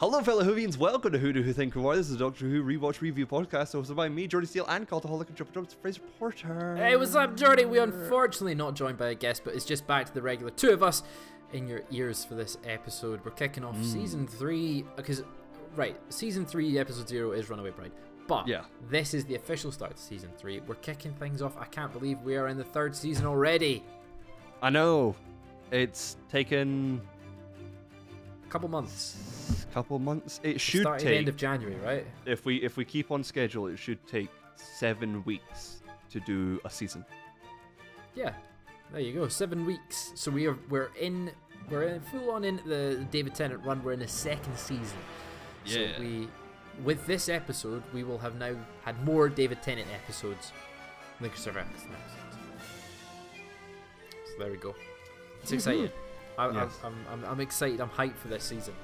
Hello, fellow Whovians. Welcome to Who Do Who Think Who Are. This is Doctor Who rewatch review podcast hosted by me, Jordi Steel, and Cultaholic and TripleJump's Fraser Porter. Hey, what's up, Jordi? We're unfortunately not joined by a guest, but it's just back to the regular two of us in your ears for this episode. We're kicking off hmm. season three uh, because, right, season three, episode zero is Runaway Bride. But Yeah. this is the official start to season three. We're kicking things off. I can't believe we are in the third season already. I know it's taken couple months. couple months. It should Started take end of January, right? if we if we keep on schedule. It should take seven weeks to do a season. Yeah, there you go. Seven weeks. So we are we're in we're in full on into the David Tennant run. We're in the second season. Yeah. So we with this episode we will have now had more David Tennant episodes. Than episodes. So there we go. It's mm-hmm. exciting. I, Yes. I'm, I'm, I'm, I'm excited. I'm hyped for this season.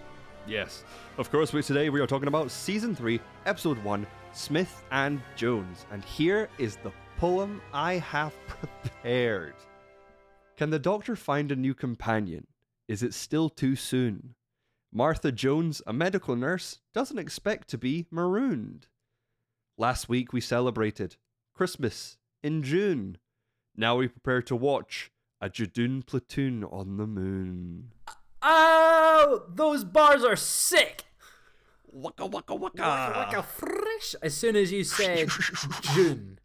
Yes. Of course, we, today we are talking about Season 3, Episode 1, Smith and Jones. And here is the poem I have prepared. Can the doctor find a new companion? Is it still too soon? Martha Jones, a medical nurse, doesn't expect to be marooned. Last week we celebrated Christmas in June. Now we prepare to watch a Judoon platoon on the moon. Oh, those bars are sick. Waka waka waka. like a fresh. As soon as you said June,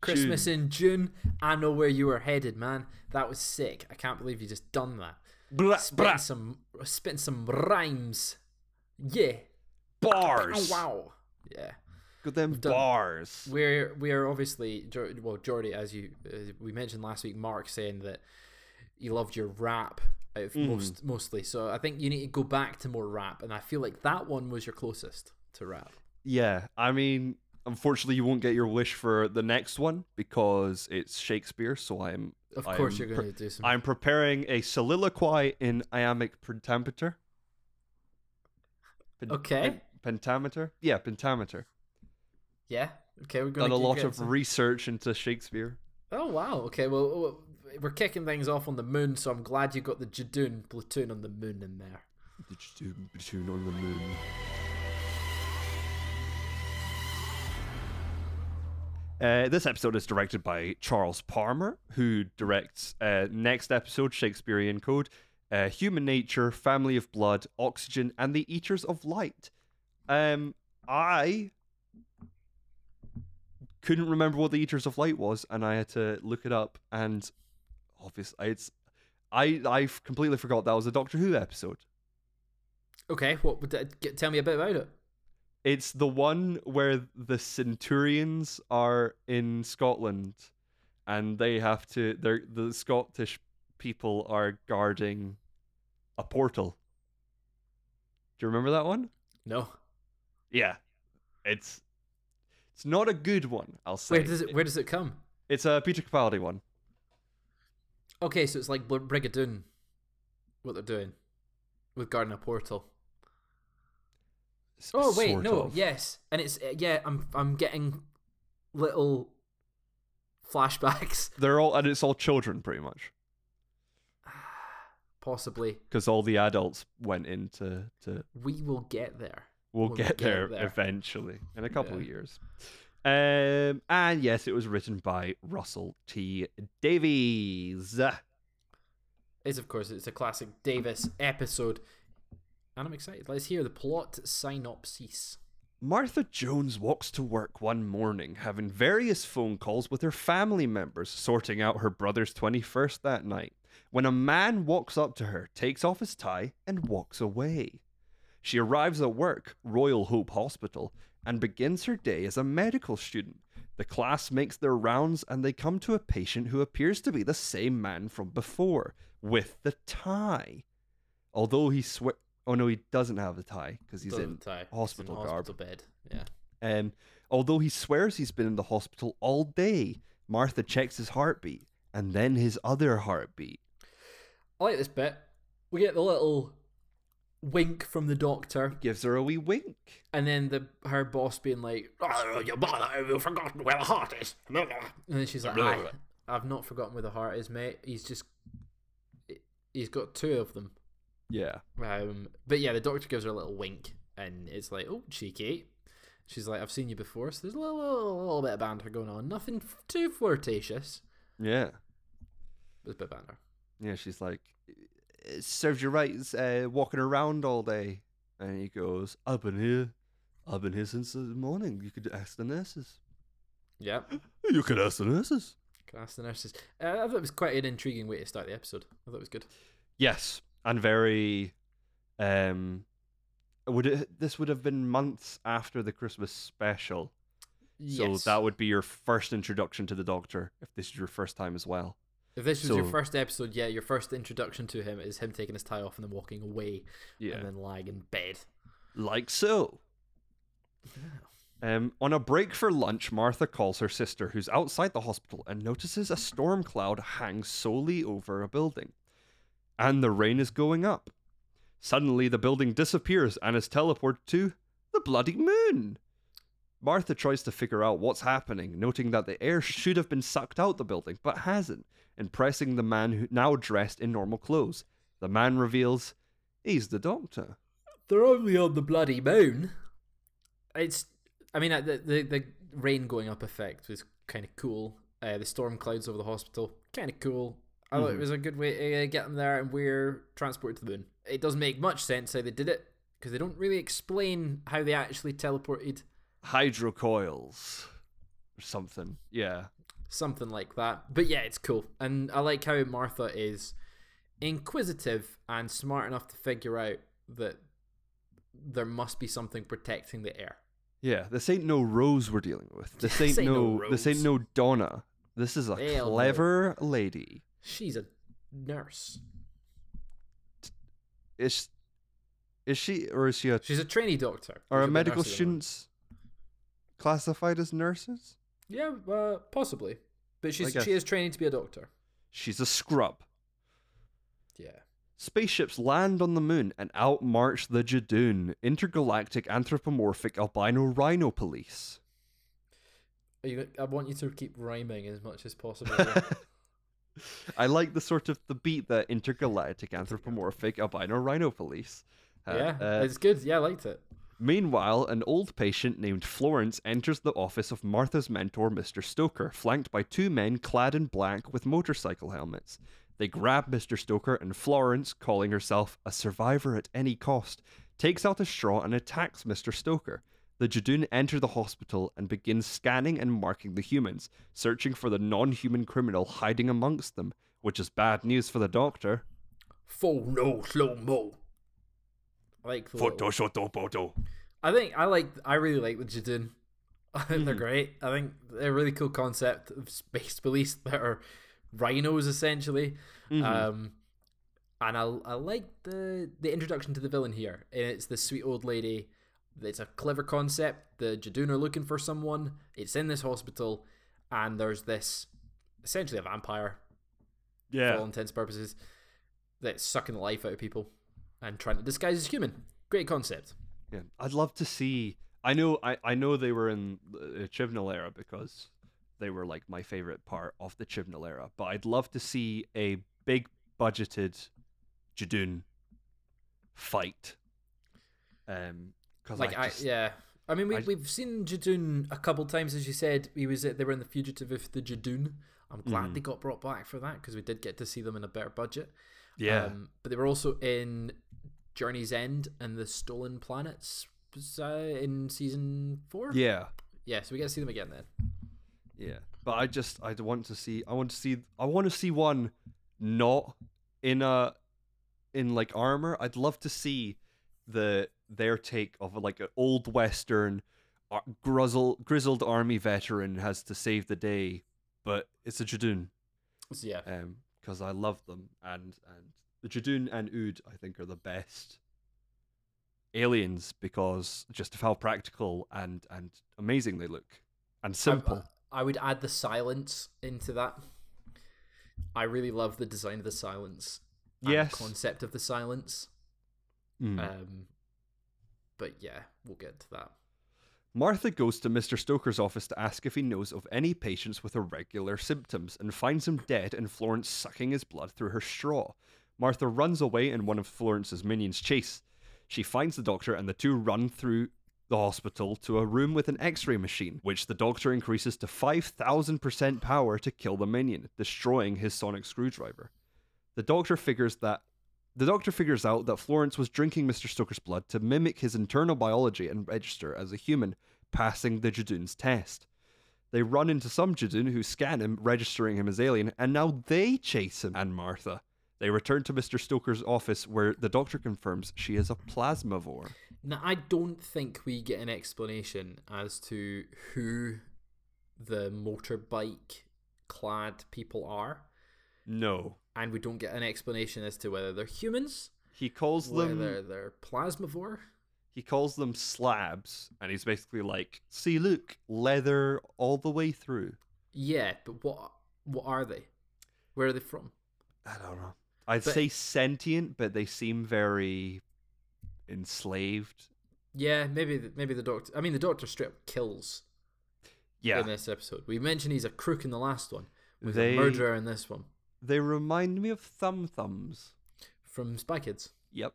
Christmas in June, I know where you were headed, man. That was sick. I can't believe you just done that. Blah, Spitting blah. some, spitting some rhymes. Yeah. bars. Oh wow. Yeah. Good them done- bars. We're we are obviously well Jordi, as you uh, we mentioned last week. Mark saying that you loved your rap of most mostly. So I think you need to go back to more rap, and I feel like that one was your closest to rap. Yeah, I mean, unfortunately, you won't get your wish for the next one because it's Shakespeare. So I'm. Of I'm course, you're going to do some. I'm preparing a soliloquy in iambic pentameter. Pen- Okay. pen- pentameter. Yeah, pentameter. Yeah. Okay, we're going Done to a lot of research into Shakespeare. Oh wow. Okay. Well, well, we're kicking things off on the moon, so I'm glad you got the Judoon platoon on the moon in there. Did you do platoon on the moon? Uh, this episode is directed by Charles Palmer, who directs uh, next episode, Shakespearean Code, uh, Human Nature, Family of Blood, Oxygen, and The Eaters of Light. Um, I couldn't remember what The Eaters of Light was, and I had to look it up. And obviously, it's I I completely forgot that was a Doctor Who episode. Okay. What would that, get, tell me a bit about it? It's the one where the Centurions are in Scotland, and they have to. They're the Scottish people are guarding a portal. Do you remember that one? No. Yeah, it's it's not a good one. I'll say. Where does it Where does it come? It's a Peter Capaldi one. Okay, so it's like Br- Brigadoon. What they're doing with guarding a portal. S- Oh wait, no. of. Yes, and it's uh, yeah. I'm I'm getting little flashbacks. They're all and it's all children pretty much Possibly. because all the adults went into to We will get there. We'll We'll get, get there, there. eventually in a couple of years. Um, and yes, it was written by Russell T. Davies. is of course it's a classic Davies episode, and I'm excited. Let's hear the plot synopsis. Martha Jones walks to work one morning, having various phone calls with her family members, sorting out her brother's 21st that night, when a man walks up to her, takes off his tie, and walks away. She arrives at work, Royal Hope Hospital, and begins her day as a medical student. The class makes their rounds and they come to a patient who appears to be the same man from before, with the tie. Although he swear, oh no, he doesn't have the tie because he's in Doesn't tie. It's in hospital garb. hospital bed. Yeah. Um, although he swears he's been in the hospital all day, Martha checks his heartbeat and then his other heartbeat. I like this bit. We get the little wink from the doctor, Gives her a wee wink. and then the her boss being like, "Oh, you bother, you've forgotten where the heart is." And then she's like, "Aye, "I've not forgotten where the heart is, mate. He's just, he's got two of them." Yeah. Um, but yeah, the doctor gives her a little wink, and it's like, oh, cheeky. She's like, I've seen you before, so there's a little, little, little bit of banter going on. Nothing too flirtatious. Yeah. There's a bit of banter. Yeah, she's like, serves you right uh, walking around all day. And he goes, I've been here. I've been here since the morning. You could ask the nurses. Yeah. You could ask the nurses. Can ask the nurses. Uh, I thought it was quite an intriguing way to start the episode. I thought it was good. Yes, and very. Um, would it? This would have been months after the Christmas special, so Yes. that would be your first introduction to the Doctor. If this is your first time as well. If this was your first episode, yeah, your first introduction to him is him taking his tie off and then walking away Yeah, and then lying in bed. like so. Um, on a break for lunch, Martha calls her sister, who's outside the hospital, and notices a storm cloud hangs solely over a building. And the rain is going up. Suddenly, the building disappears and is teleported to the bloody moon. Martha tries to figure out what's happening, noting that the air should have been sucked out the building, but hasn't, impressing the man who now dressed in normal clothes. The man reveals he's the doctor. They're only on the bloody moon. It's, I mean, uh, the the, the rain going up effect was kind of cool. Uh, the storm clouds over the hospital, kind of cool. I thought it Mhm. was a good way to uh, get them there, and we're transported to the moon. It doesn't make much sense how they did it because they don't really explain how they actually teleported. Hydrocoils or something. Yeah. something like that. But yeah, it's cool, and I like how Martha is inquisitive and smart enough to figure out that there must be something protecting the air. Yeah. This ain't no Rose we're dealing with. This ain't, This ain't no no, this ain't no Donna. This is a Hell no. clever lady. She's a nurse. Is is she or is she a She's a trainee doctor. are medical students classified as nurses? Yeah, uh, possibly. But she's she is training to be a doctor. She's a scrub. Yeah. Spaceships land on the moon and out march the Judoon, intergalactic anthropomorphic albino rhino police. Are you, I want you to keep rhyming as much as possible. yeah. I like the sort of the beat that intergalactic anthropomorphic albino rhino police. had. yeah, Uh, it's good. Yeah, I liked it. Meanwhile, an old patient named Florence enters the office of Martha's mentor, Mr. Stoker, flanked by two men clad in black with motorcycle helmets. They grab Mr. Stoker, and Florence, calling herself a survivor at any cost, takes out a straw and attacks Mr. Stoker. The Judoon enter the hospital and begin scanning and marking the humans, searching for the non human criminal hiding amongst them, which is bad news for the doctor. Full no slow mo. I like the little- Photo, I think I like I really like the Judoon. I think they're Mhm. great. I think they're a really cool concept of space police that are rhinos essentially. Mhm. Um, and I I like the the introduction to the villain here. And it's the sweet old lady. It's a clever concept. The Judoon are looking for someone. It's in this hospital, and there's this essentially a vampire yeah, for all intents and purposes that's sucking the life out of people and trying to disguise as human. Great concept. Yeah, I'd love to see. I know, I, I know they were in the Chibnall era because they were like my favorite part of the Chibnall era. But I'd love to see a big budgeted Judoon fight. Um, because like I, I, yeah i mean we, I- we've seen judoon a couple times as you said he was they were in the fugitive of the judoon i'm glad Mhm. they got brought back for that because we did get to see them in a better budget yeah, um, but they were also in journey's end and the stolen planets uh, in season four yeah, yeah so we get to see them again then yeah. But I just I want to see. I want to see. I want to see one not in a in like armor. I'd love to see the their take of like an old western ar- grizzle, grizzled army veteran has to save the day, but it's a Judoon. so yeah Um, because I love them and and the Judoon and Ood I think are the best aliens because just of how practical and and amazing they look and simple. I, I would add the silence into that i really love the design of the silence the Yes. concept of the silence Mm. um but yeah we'll get to that Martha goes to Mr. Stoker's office to ask if he knows of any patients with irregular symptoms and finds him dead and Florence sucking his blood through her straw. Martha runs away in one of Florence's minions chase. She finds the doctor, and the two run through the hospital to a room with an x ray machine, which the doctor increases to 5,000% power to kill the minion, destroying his sonic screwdriver. The doctor figures that. The doctor figures out that Florence was drinking Mr. Stoker's blood to mimic his internal biology and register as a human, passing the Judoon's test. They run into some Judoon who scan him, registering him as alien, and now they chase him and Martha. They return to Mr. Stoker's office where the doctor confirms she is a plasmavore. Now, I don't think we get an explanation as to who the motorbike clad people are, No. and we don't get an explanation as to whether they're humans, He calls them whether they're plasmavore. he calls them slabs, and he's basically like, see look, leather all the way through. Yeah, but what what are they? Where are they from? I don't know. I'd But- say sentient, but they seem very enslaved. Yeah, maybe the, maybe the doctor. I mean, the doctor straight up kills Yeah. in this episode. We mentioned he's a crook in the last one. With They- a murderer in this one They remind me of thumb thumbs. from Spy Kids. Yep.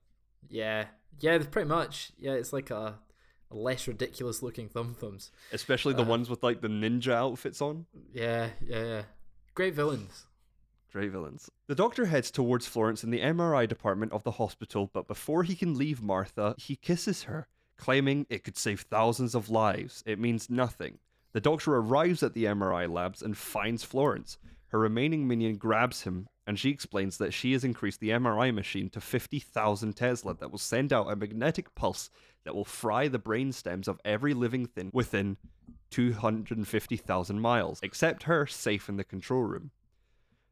Yeah, yeah, pretty much. Yeah, it's like a, a less ridiculous looking Thumb Thumbs. Especially the Uh, ones with like the ninja outfits on. Yeah, yeah, yeah. Great villains. Great villains. The doctor heads towards Florence in the MRI department of the hospital, but before he can leave Martha, he kisses her, claiming it could save thousands of lives. It means nothing. The doctor arrives at the MRI labs and finds Florence. Her remaining minion grabs him, and she explains that she has increased the MRI machine to 50,000 Tesla that will send out a magnetic pulse that will fry the brain stems of every living thing within 250,000 miles, except her safe in the control room.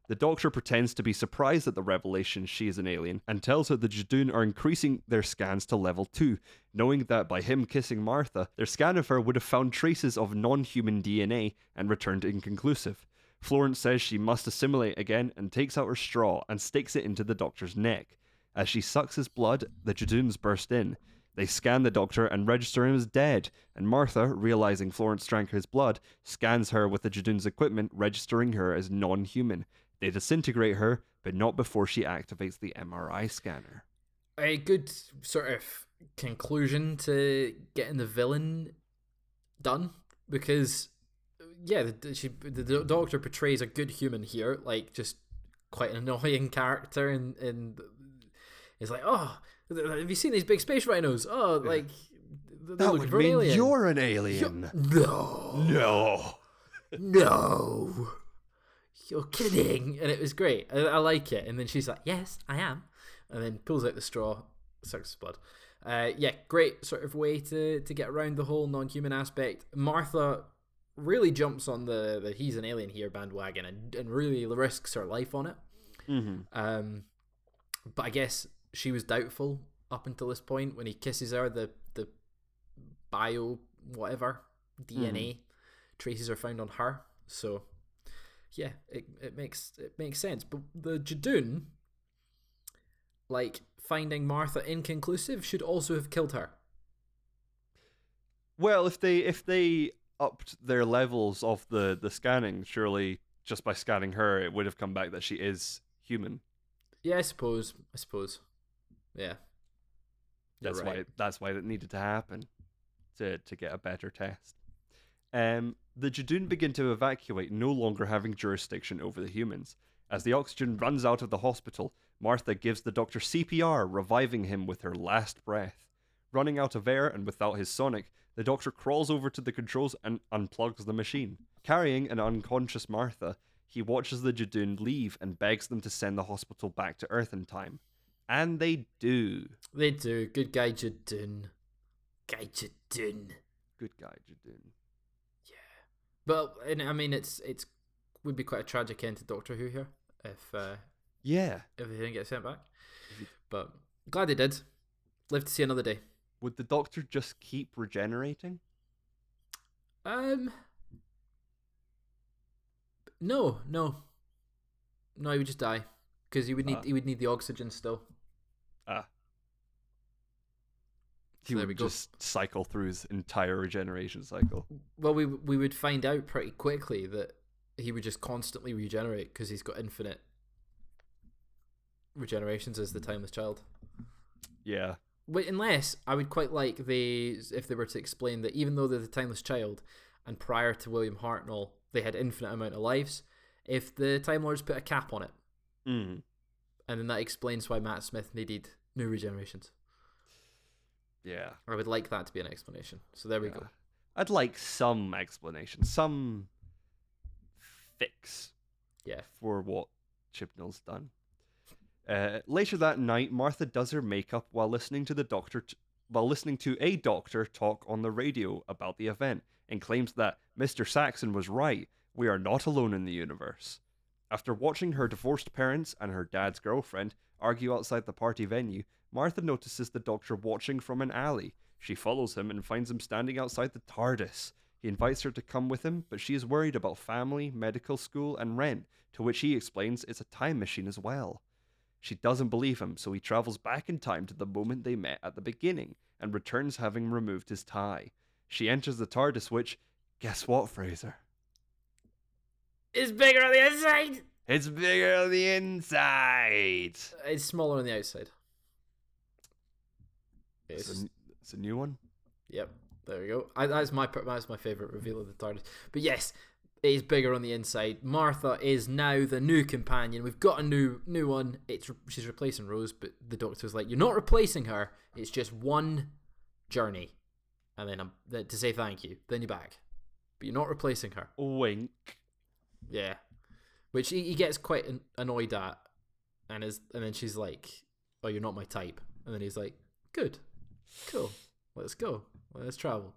The doctor pretends to be surprised at the revelation she is an alien and tells her the Judoon are increasing their scans to level 2, knowing that by him kissing Martha, their scan of her would have found traces of non human DNA and returned inconclusive. Florence says she must assimilate again and takes out her straw and sticks it into the doctor's neck. As she sucks his blood, the Judoons burst in. They scan the doctor and register him as dead, and Martha, realizing Florence drank his blood, scans her with the Judoon's equipment, registering her as non human. They disintegrate her, but not before she activates the MRI scanner. A good sort of conclusion to getting the villain done because yeah, the, she the, the doctor portrays a good human here, like just quite an annoying character, and and it's like, oh, have you seen these big space rhinos? Oh, like they're That would for an mean alien. you're an Yo- alien. no, No. no, you're kidding, and it was great. I, I like it, and then she's like, yes, I am, and then pulls out the straw, sucks his blood. Uh, yeah, great sort of way to to get around the whole non-human aspect. Martha really jumps on the, the he's an alien here bandwagon and, and really risks her life on it. Mm-hmm. Um, but I guess she was doubtful up until this point when he kisses her. The the bio whatever DNA traces are found on her. So yeah, it it makes it makes sense. But the Judoon, like finding Martha inconclusive, should also have killed her. Well, if they if they upped their levels of the the scanning, surely just by scanning her, it would have come back that she is human. Yeah, I suppose. I suppose. Yeah. You're That's right. why that's why it needed to happen to to get a better test. Um, the Judoon begin to evacuate, no longer having jurisdiction over the humans. As the oxygen runs out of the hospital, Martha gives the doctor CPR, reviving him with her last breath. Running out of air and without his sonic, the doctor crawls over to the controls and unplugs the machine. Carrying an unconscious Martha, he watches the Judoon leave and begs them to send the hospital back to Earth in time. And they do. They do. Good guy Judoon. Guy Judoon. Good guy, Judoon. But and I mean, it's it's would be quite a tragic end to Doctor Who here if uh, Yeah. if they didn't get sent back. But glad they did. Live to see another day. Would the doctor just keep regenerating? Um. No, no, no. He would just die because he would need Ah. he would need the oxygen still. Ah. He there would just cycle through his entire regeneration cycle. Well, we we would find out pretty quickly that he would just constantly regenerate because he's got infinite regenerations as the timeless child. Yeah. Wait, unless I would quite like they if they were to explain that even though they're the timeless child, and prior to William Hartnell they had infinite amount of lives, if the Time Lords put a cap on it, Mm. and then that explains why Matt Smith needed new regenerations. Yeah. I would like that to be an explanation. So there we yeah. go. I'd like some explanation, some fix Yeah. for what Chibnall's done. Uh, later that night, Martha does her makeup while listening to the doctor t- while listening to a doctor talk on the radio about the event and claims that Mr. Saxon was right. We are not alone in the universe. After watching her divorced parents and her dad's girlfriend argue outside the party venue, Martha notices the doctor watching from an alley. She follows him and finds him standing outside the TARDIS. He invites her to come with him, but she is worried about family, medical school, and rent, to which he explains it's a time machine as well. She doesn't believe him, so he travels back in time to the moment they met at the beginning and returns having removed his tie. She enters the TARDIS, which, guess what, Fraser? It's bigger on the inside. It's bigger on the inside. It's smaller on the outside. It's It's, a, it's a new one. yep. There we go. I, that's my that's my favorite reveal of the TARDIS. But yes, it is bigger on the inside. Martha is now the new companion. We've got a new new one. It's she's replacing Rose, but the Doctor's like, "You're not replacing her. It's just one journey." And then I'm to say thank you. Then you're back, but you're not replacing her. Wink. Yeah, which he, he gets quite an, annoyed at, and is and then she's like, "Oh, you're not my type," and then he's like, "Good, cool, let's go, let's travel."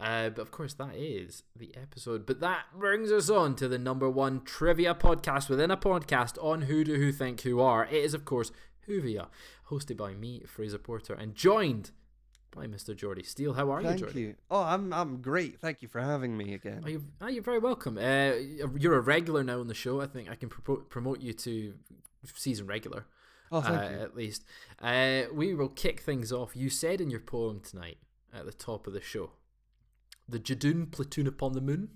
Uh, but of course, that is the episode. But that brings us on to the number one trivia podcast within a podcast on Who Do Who Think Who Are. It is, of course, Whovia, hosted by me, Fraser Porter, and joined by Mr. Jordi Steel. How are Thank you, Jordi? you. Oh, I'm I'm great. Thank you for having me again. Oh, you're, oh, you're very welcome. Uh, you're a regular now on the show. I think I can pro- promote you to season regular, Oh, thank uh, you. at least. Uh, we will kick things off. You said in your poem tonight at the top of the show, the Judoon platoon upon the moon.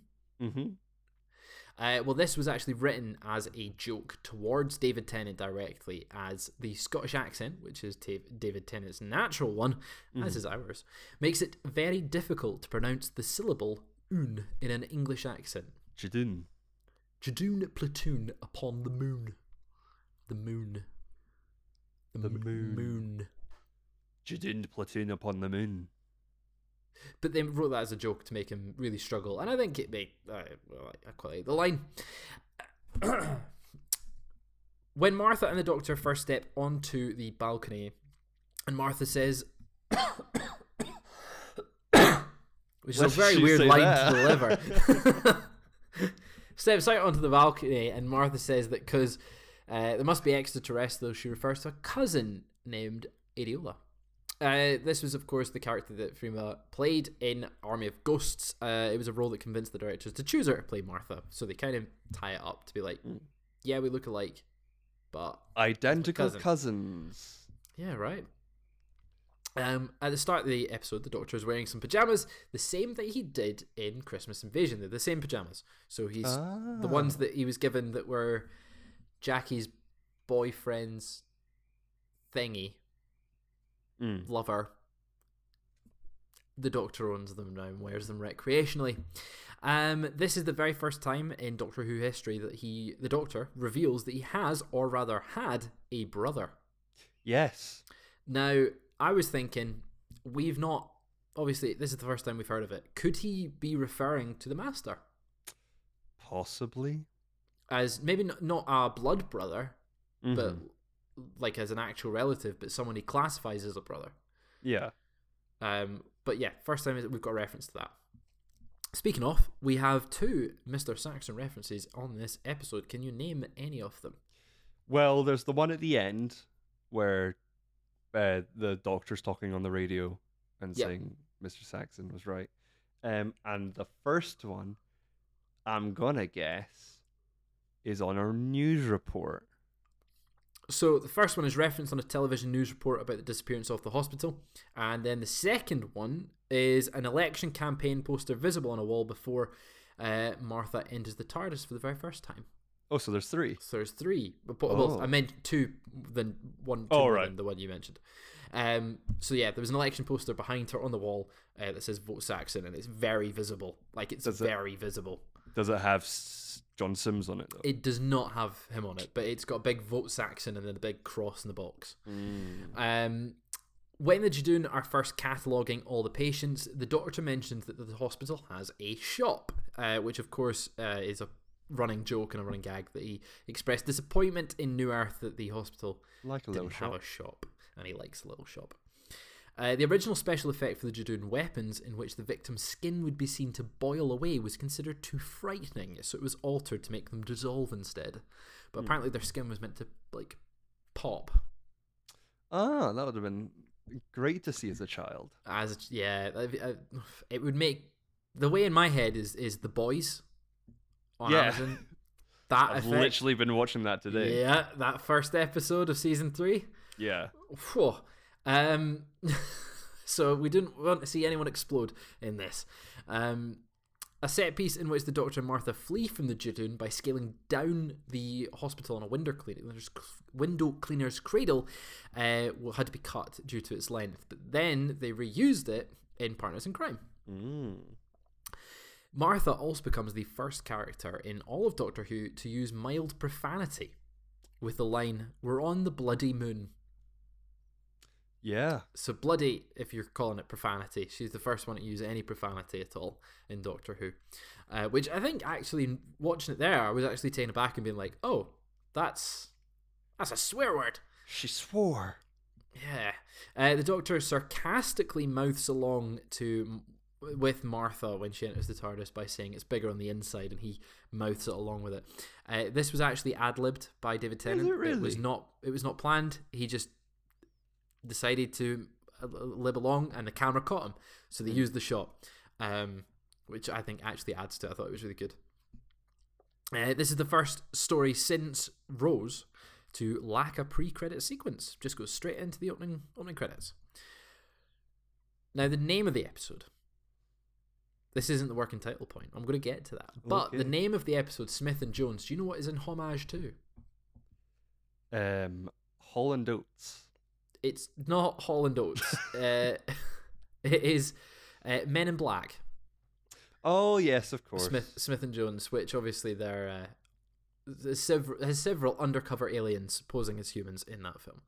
Mm-hmm. Uh, well, this was actually written as a joke towards David Tennant directly, as the Scottish accent, which is Ta- David Tennant's natural one, as is ours, makes it very difficult to pronounce the syllable "un" in an English accent. Judoon. Judoon platoon upon the moon. The moon. The m- moon. moon. Judoon platoon upon the moon. But they wrote that as a joke to make him really struggle, and I think it made uh, well, I quite like the line. when Martha and the Doctor first step onto the balcony, and Martha says, which is Why a very weird line that? to deliver. Steps out onto the balcony, and Martha says that because uh, there must be extraterrestrials, she refers to a cousin named Adeola. Uh, this was, of course, the character that Freema played in Army of Ghosts. Uh, it was a role that convinced the directors to choose her to play Martha. So they kind of tie it up to be like, Mm. yeah, we look alike, but Identical cousin. cousins. yeah, right. Um, at the start of the episode, the Doctor is wearing some pajamas, the same that he did in Christmas Invasion. They're the same pajamas. So he's the Ah. ones that he was given that were Jackie's boyfriend's thingy Mm. lover. The Doctor owns them now and wears them recreationally. Um, this is the very first time in Doctor Who history that he, the Doctor, reveals that he has, or rather had, a brother. Yes. Now, I was thinking, we've not. Obviously, this is the first time we've heard of it. Could he be referring to the Master Possibly. as maybe not, not a blood brother, but Mhm. Like as an actual relative, but someone he classifies as a brother? yeah. Um, but yeah, first time we've got a reference to that. Speaking of, we have two Mr. Saxon references on this episode. Can you name any of them? Well, there's the one at the end where uh, the doctor's talking on the radio and Yep. saying Mr. Saxon was right. Um, and the first one, I'm gonna guess, is on our news report. So the first one is referenced on a television news report about the disappearance of the hospital, and then the second one is an election campaign poster visible on a wall before uh, Martha enters the TARDIS for the very first time. Oh, so there's three. So there's three. But, well, Oh. I meant two, then one. more right. than the one you mentioned. Um, so yeah, there was an election poster behind her on the wall uh, that says "Vote Saxon," and it's very visible. Like it's Does it- very visible. Does it have John Sims on it though? It does not have him on it, but it's got a big "Vote Saxon" and then a big cross in the box. Mm. Um, when the Judoon are first cataloguing all the patients, the doctor mentions that the hospital has a shop, uh, which of course uh, is a running joke and a running gag that he expressed disappointment in New Earth that the hospital Like a little didn't have shop. a shop, and he likes a little shop. Uh, the original special effect for the Judoon weapons, in which the victim's skin would be seen to boil away, was considered too frightening, so it was altered to make them dissolve instead. But Hmm. apparently, their skin was meant to like pop. Ah, that would have been great to see as a child. As yeah, I- I- it would make the way in my head is is the boys on Yeah. Amazon. That I've effect, literally been watching that today. yeah, that first episode of season three. Yeah. Um, so we didn't want to see anyone explode in this. Um, a set piece in which the Doctor and Martha flee from the Judoon by scaling down the hospital on a window cleaner's, window cleaner's cradle uh, had to be cut due to its length. But then they reused it in Partners in Crime. Mm. Martha also becomes the first character in all of Doctor Who to use mild profanity with the line, We're on the bloody moon. Yeah. So bloody, if you're calling it profanity, she's the first one to use any profanity at all in Doctor Who, uh, which I think actually watching it there, I was actually taken aback and being like, oh, that's that's a swear word. She swore. Yeah. Uh, the Doctor sarcastically mouths along to with Martha when she enters the TARDIS by saying it's bigger on the inside, and he mouths it along with it. Uh, this was actually ad libbed by David Tennant. it really? it was not. It was not planned. He just decided to uh, lib along, and the camera caught him, so they used the shot, um, which I think actually adds to. it. I thought it was really good. Uh, this is the first story since Rose to lack a pre-credit sequence. Just goes straight into the opening opening credits. Now, the name of the episode. This isn't the working title point. I'm going to get to that. But the name of the episode, Smith and Jones. Do you know what is in homage to? Um, Hall and Oates. It's not Hall and Oates. uh, it is uh, Men in Black. Oh yes, of course. Smith Smith and Jones, which obviously they're uh, there's several has several undercover aliens posing as humans in that film.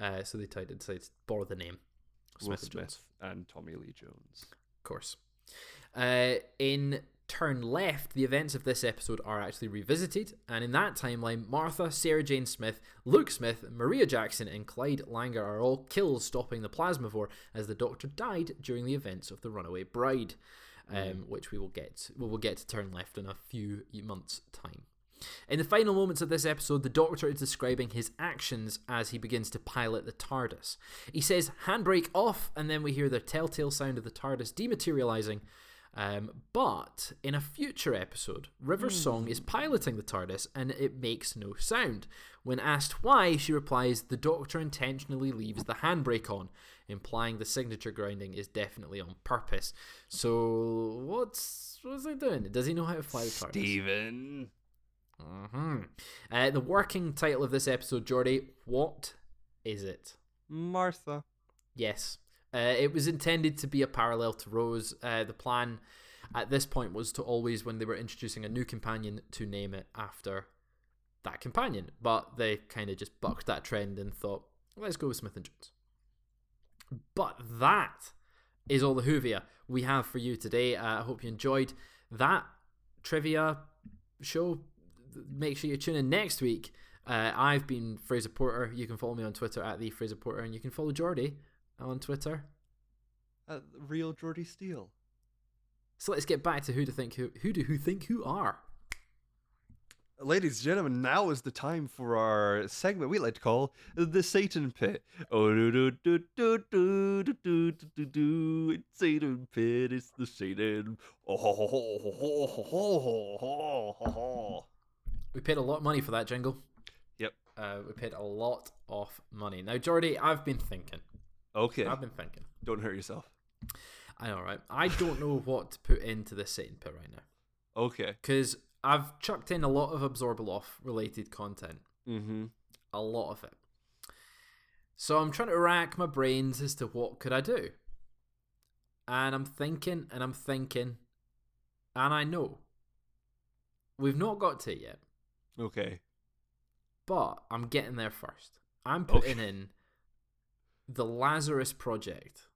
Uh, so they tried to to borrow the name Will Smith and Jones, and Tommy Lee Jones. of course. Uh, in Turn Left, the events of this episode are actually revisited, and in that timeline, Martha, Sarah Jane Smith, Luke Smith, Maria Jackson, and Clyde Langer are all killed stopping the plasmavore as the Doctor died during the events of the Runaway Bride, um, which we will get we will get to Turn Left in a few months' time. In the final moments of this episode, the Doctor is describing his actions as he begins to pilot the TARDIS. He says, handbrake off, and then we hear the telltale sound of the TARDIS dematerializing. Um, but in a future episode, River Song is piloting the TARDIS and it makes no sound. When asked why, she replies, The Doctor intentionally leaves the handbrake on, implying the signature grinding is definitely on purpose. So, what's what's he doing? Does he know how to fly the TARDIS? Steven. hmm Uh, the working title of this episode, Jordi, what is it? Martha. Yes. Uh, it was intended to be a parallel to Rose. Uh, the plan at this point was to always, when they were introducing a new companion, to name it after that companion. But they kind of just bucked that trend and thought, let's go with Smith and Jones. But that is all the Whovia we have for you today. Uh, I hope you enjoyed that trivia show. Make sure you tune in next week. Uh, I've been Fraser Porter. You can follow me on Twitter at the Fraser Porter, and you can follow Jordi on Twitter. Uh, real Jordi Steel. So let's get back to who to think who who do who think who are. Ladies and gentlemen, now is the time for our segment we like to call the Satan Pit. Oh, do do do do do do do do do do. It's Satan Pit. It's the Satan. Oh, ho, ho, ho, ho, ho, ho, ho, ho, ho. We paid a lot of money for that jingle. Yep. Uh, we paid a lot of money. Now, Jordi, I've been thinking. Okay. I've been thinking. Don't hurt yourself. I know, right? I don't know what to put into this Satan pit right now Okay. because I've chucked in a lot of Abzorbaloff related content, Mm-hmm. a lot of it. So I'm trying to rack my brains as to what could I do. And I'm thinking and I'm thinking and I know we've not got to it yet, Okay. but I'm getting there first. I'm putting in the Lazarus Project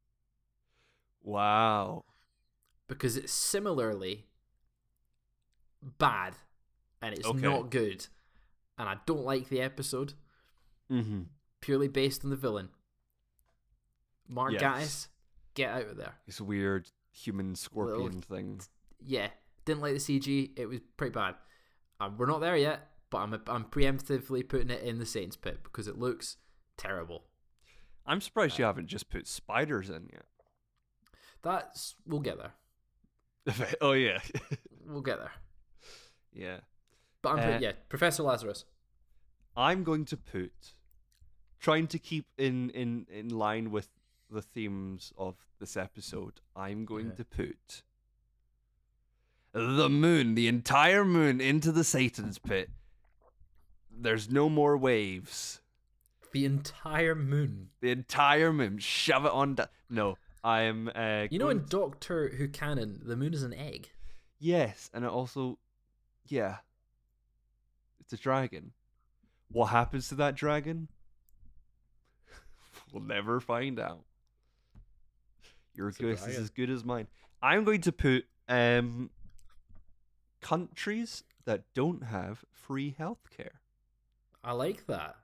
Wow. because it's similarly bad and it's Okay. not good. And I don't like the episode Mm-hmm. purely based on the villain. Mark Yes. Gatiss, get out of there. This weird human scorpion thing. Yeah, didn't like the CG. It was pretty bad. Um, we're not there yet, but I'm I'm preemptively putting it in the Satan's pit because it looks terrible. I'm surprised you haven't just put spiders in yet. That's we'll get there. oh yeah. We'll get there. yeah. But I'm put- Uh, yeah, Professor Lazarus. I'm going to put trying to keep in in in line with the themes of this episode. I'm going Okay. to put the moon, the entire moon into the Satan's pit. There's no more waves. The entire moon. The entire moon, shove it on. Da- no, I'm. Uh, You know, in Doctor Who canon, the moon is an egg. Yes, and it also, yeah, it's a dragon. What happens to that dragon? we'll never find out. Your It's guess is as good as mine. I'm going to put um countries that don't have free healthcare, I like that.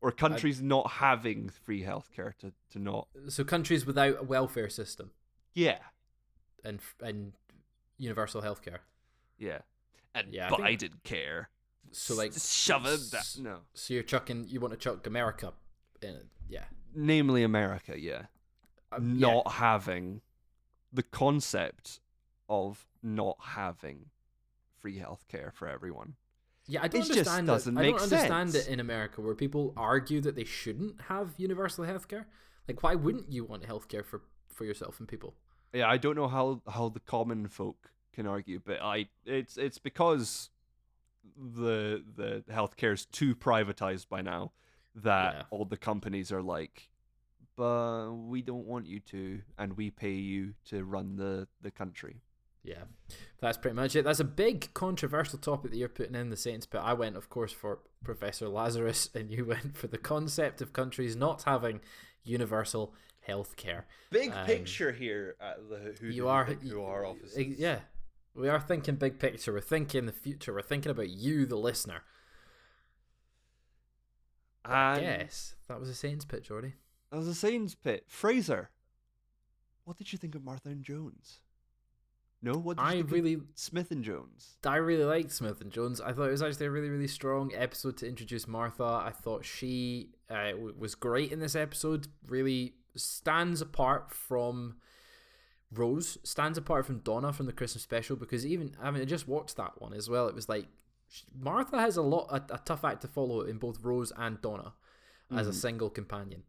Or countries not having free healthcare to to not. So countries without a welfare system Yeah, and and universal healthcare. yeah, and Yeah, I think- Biden care. So like shove it. s- no. So you're chucking. You want to chuck America in it? Yeah. namely America, yeah, Um, yeah. not having the concept of not having free healthcare for everyone. Yeah, I don't It just understand. doesn't it. I don't understand sense. it in America where people argue that they shouldn't have universal healthcare. Like, why wouldn't you want healthcare for for yourself and people? Yeah, I don't know how how the common folk can argue, but I it's it's because the the healthcare is too privatized by now that Yeah. all the companies are like but we don't want you to and we pay you to run the the country. Yeah, that's pretty much it. That's a big controversial topic that you're putting in the Saints but I went, of course, for Professor Lazarus, and you went for the concept of countries not having universal healthcare. Big Um, picture here at the who you are who our offices. Yeah, we are thinking big picture. We're thinking the future. We're thinking about you, the listener. And yes, that was a Satan's Pit, Jordi. That was a Satan's pit. Fraser, what did you think of Martha and Jones? No, what I think really, Smith and Jones? I really liked Smith and Jones. I thought it was actually a really, really strong episode to introduce Martha. I thought she uh, was great in this episode. Really stands apart from Rose. Stands apart from Donna from the Christmas special because even I mean I just watched that one as well. It was like sh- Martha has a lot a, a tough act to follow in both Rose and Donna as a Mhm. single companion.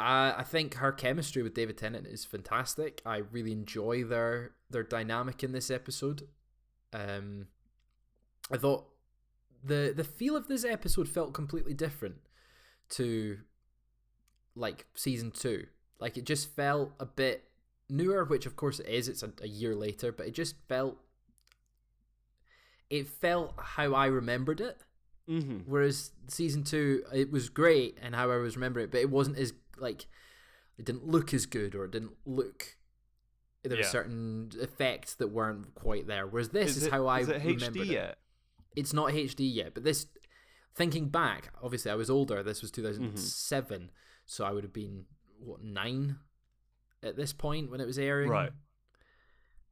I I think her chemistry with David Tennant is fantastic. I really enjoy their their dynamic in this episode. Um, I thought the the feel of this episode felt completely different to like season two. Like it just felt a bit newer, which of course it is. It's a, a year later, but it just felt it felt how I remembered it. Mm-hmm. Whereas season two, it was great and how I was remembering it, but it wasn't as like it didn't look as good or it didn't look. There were certain effects that weren't quite there. Whereas this is, it, how I is it remembered HD it. yet? It's not HD yet, but this. Thinking back, obviously I was older. This was 2007, so I would have been what nine at this point when it was airing. Right.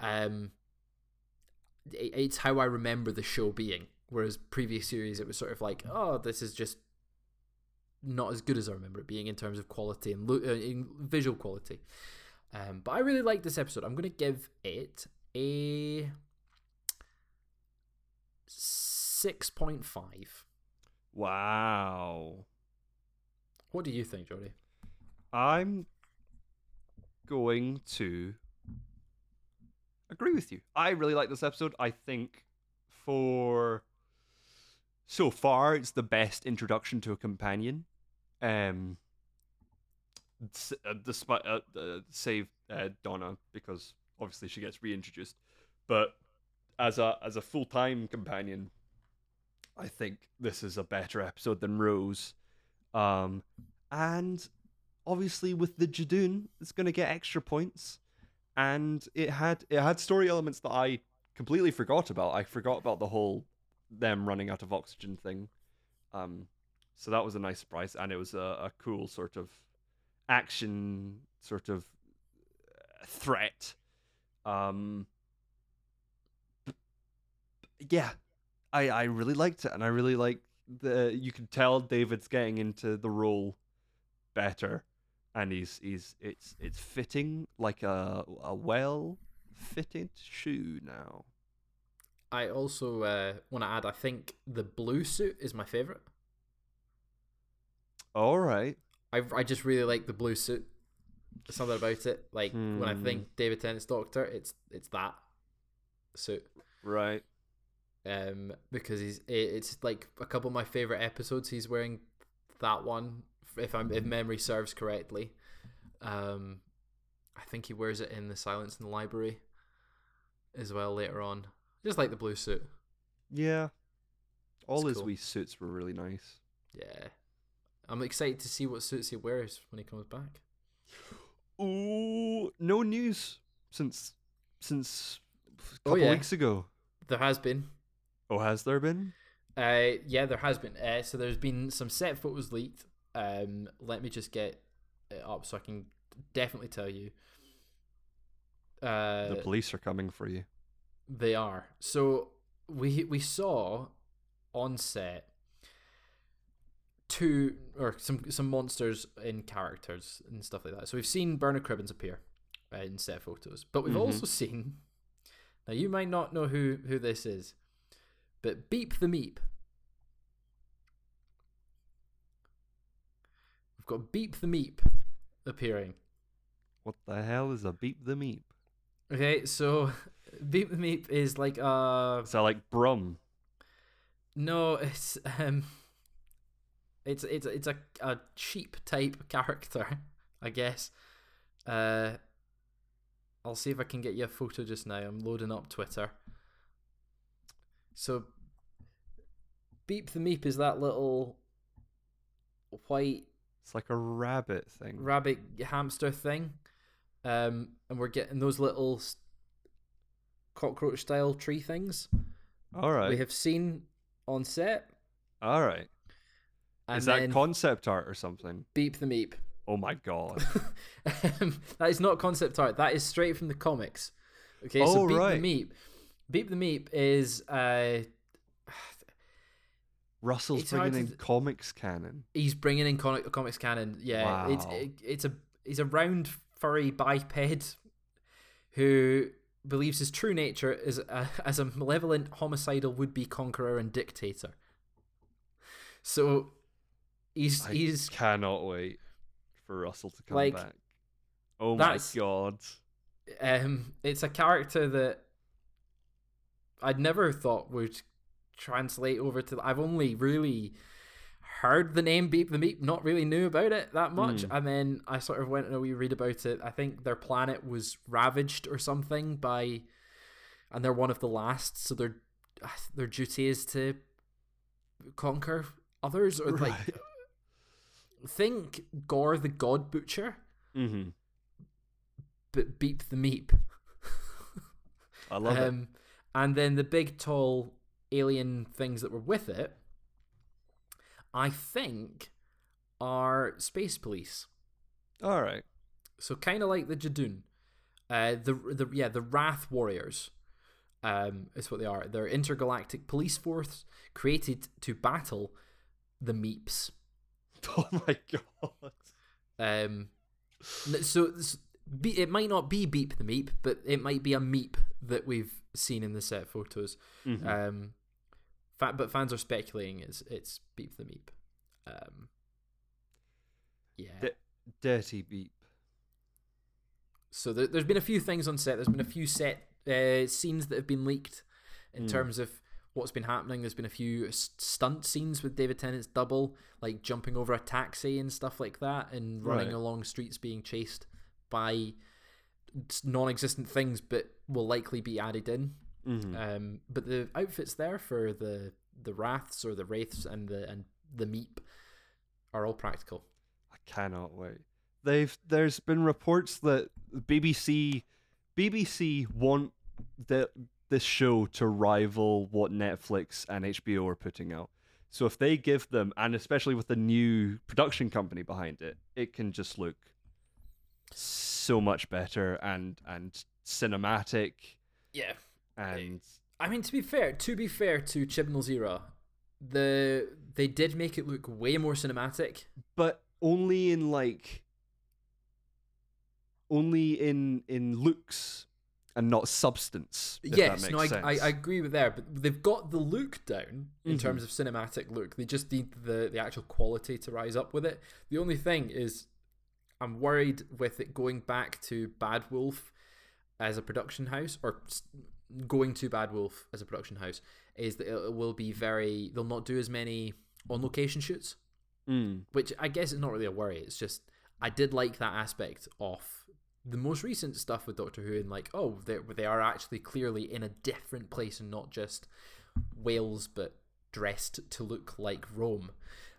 Um, it, it's how I remember the show being. Whereas previous series, it was sort of like, oh, this is just not as good as I remember it being in terms of quality and lo- uh, in visual quality. Um, but I really like this episode. I'm going to give it a six point five. Wow. What do you think, Jordi? I'm going to agree with you. I really like this episode. I think for so far it's the best introduction to a companion. Um, uh, despite uh, uh, save uh, Donna because obviously she gets reintroduced, but as a as a full time companion, I think this is a better episode than Rose. Um, and obviously with the Judoon, it's going to get extra points, and it had it had story elements that I completely forgot about. I forgot about the whole them running out of oxygen thing. Um, so that was a nice surprise, and it was a, a cool sort of action sort of uh, threat. Um, yeah, I I really liked it, and I really like the. You can tell David's getting into the role better, and he's he's it's it's fitting like a a well fitted shoe now. I also uh, want to add. I think the blue suit is my favorite. All right. I I just really like the blue suit. There's something about it. Like when I Hmm. think David Tennant's Doctor, it's it's that suit. Right. Um, because he's it, it's like a couple of my favorite episodes. He's wearing that one. If I'm if memory serves correctly, um, I think he wears it in the Silence in the Library as well later on. Just like the blue suit. Yeah. All It's his cool. wee suits were really nice. Yeah, I'm excited to see what suits he wears when he comes back. Ooh, no news since since a Oh, couple yeah. weeks ago. There has been Oh, has there been? Uh, yeah, there has been. Uh, so there's been some set photos leaked. Um, let me just get it up so I can definitely tell you. Uh, the police are coming for you. They are. So we we saw on set two or some some monsters in characters and stuff like that. So we've seen Bernard Cribbins appear uh, in set photos, but we've Mhm. also seen. Now you might not know who who this is, but Beep the Meep. We've got Beep the Meep appearing. What the hell is a beep the meep? Okay, so Beep the Meep is like uh Is that like Brum? No, it's um, it's it's it's a a cheap type character, I guess. Uh, I'll see if I can get you a photo just now. I'm loading up Twitter. So, Beep the Meep is that little white It's like a rabbit thing. rabbit hamster thing, um, and we're getting those little cockroach style tree things. All right. We have seen on set. All right. And is that concept art or something? Beep the Meep. Oh my god. um, that is not concept art. That is straight from the comics. Okay, Oh, so Beep right. the Meep. Beep the Meep is uh, Russell's It's bringing in to comics canon. he's bringing in comic, comics canon. Yeah, it's Wow. it, it's a he's a round furry biped who believes his true nature is a, as a malevolent, homicidal would-be conqueror and dictator. So he's I he's cannot wait for Russell to come Like, back. Oh my god. um it's a character that I'd never thought would translate over to I've only really heard the name Beep the Meep, not really knew about it that much. Hmm. And then I sort of went and we read about it. I think their planet was ravaged or something by and they're one of the last, so their their duty is to conquer others or like think Gorr the God Butcher, Mm-hmm. but Beep the Meep. I love it. um, And then the big, tall alien things that were with it, I think, are space police. All right. So kind of like the Judoon. Uh, the the yeah the Wrarth Warriors, um, is what they are. They're intergalactic police force created to battle the Meeps. Oh my god. Um, so be, it might not be Beep the Meep, but it might be a Meep that we've seen in the set photos. Mhm. Um, fa- but fans are speculating it's it's Beep the Meep. Um, yeah. Di- Dirty beep. so there, there's been a few things on set. There's been a few set uh, scenes that have been leaked in Mm. terms of what's been happening. There's been a few stunt scenes with David Tennant's double, like jumping over a taxi and stuff like that, and running Right. along streets being chased by non-existent things, but will likely be added in. Mhm. Um, but the outfits there for the the wraths or the wraiths and the and the meep are all practical. I cannot wait. They've there's been reports that BBC BBC want the this show to rival what Netflix and HBO are putting out. So if they give them and especially with the new production company behind it, it can just look so much better and and cinematic Yeah, and I mean to be fair, to be fair to Chibnall's era, the they did make it look way more cinematic. but only in like only in in looks and not substance. yes, no, I. I, I agree with there, but they've got the look down in Mhm. terms of cinematic look. They just need the the actual quality to rise up with it. The only thing is, I'm worried with it going back to Bad Wolf as a production house, or going to Bad Wolf as a production house, is that it will be very. They'll not do as many on location shoots. Mm. which I guess is not really a worry. It's just I did like that aspect of the most recent stuff with Doctor Who, and like, oh, they they are actually clearly in a different place and not just Wales, but dressed to look like Rome.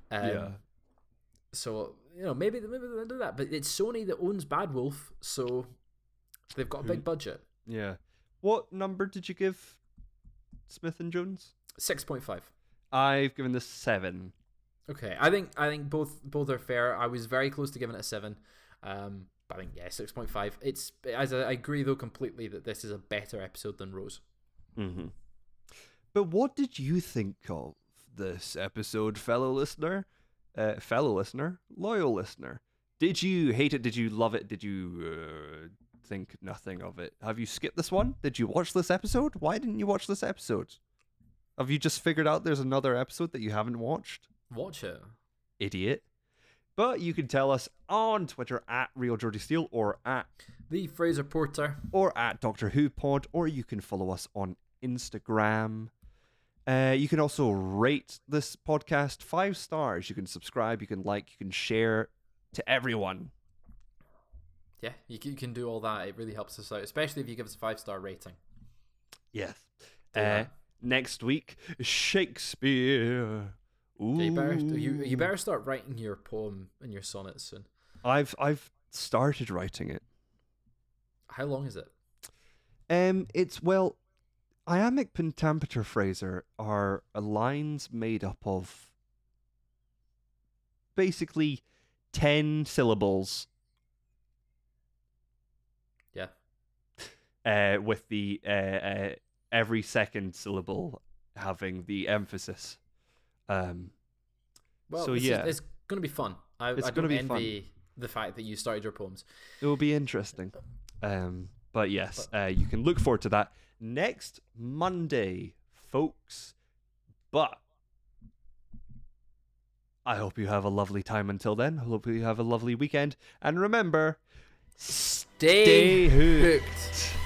Um, Yeah. So you know, maybe maybe they'll do that, but it's Sony that owns Bad Wolf, so they've got a big budget. Yeah. What number did you give Smith and Jones? Six point five. I've given this seven. Okay, I think I think both both are fair. I was very close to giving it a seven, um, but I think yeah, six point five. It's as I, I agree though completely that this is a better episode than Rose. Mm-hmm. But what did you think of this episode, fellow listener? Uh, fellow listener, loyal listener. Did you hate it? Did you love it? Did you uh, think nothing of it? Have you skipped this one? Did you watch this episode? Why didn't you watch this episode? Have you just figured out there's another episode that you haven't watched? Watch it. Idiot. But you can tell us on Twitter at Real Jordi Steel or at The Fraser Porter. or at Doctor Who Pod, or you can follow us on Instagram. Uh, you can also rate this podcast five stars. You can subscribe, you can like, you can share to everyone. Yeah, you can, you can do all that. It really helps us out, especially if you give us a five star rating. Yes. Uh, next week, Shakespeare. Ooh. Yeah, you better you you better start writing your poem and your sonnet soon. I've I've started writing it. How long is it? Um, it's well, iambic pentameter Fraser are lines made up of basically ten syllables. Yeah. Uh, with the uh, uh every second syllable having the emphasis. Um, Well, So, this is- yeah. it's gonna be fun. I, It's I don't be fun. envy the fact that you started your poems. it will be interesting. Um, but yes, uh, you can look forward to that next Monday, folks. But I hope you have a lovely time until then. I hope you have a lovely weekend. And remember, Stay, stay hooked. hooked.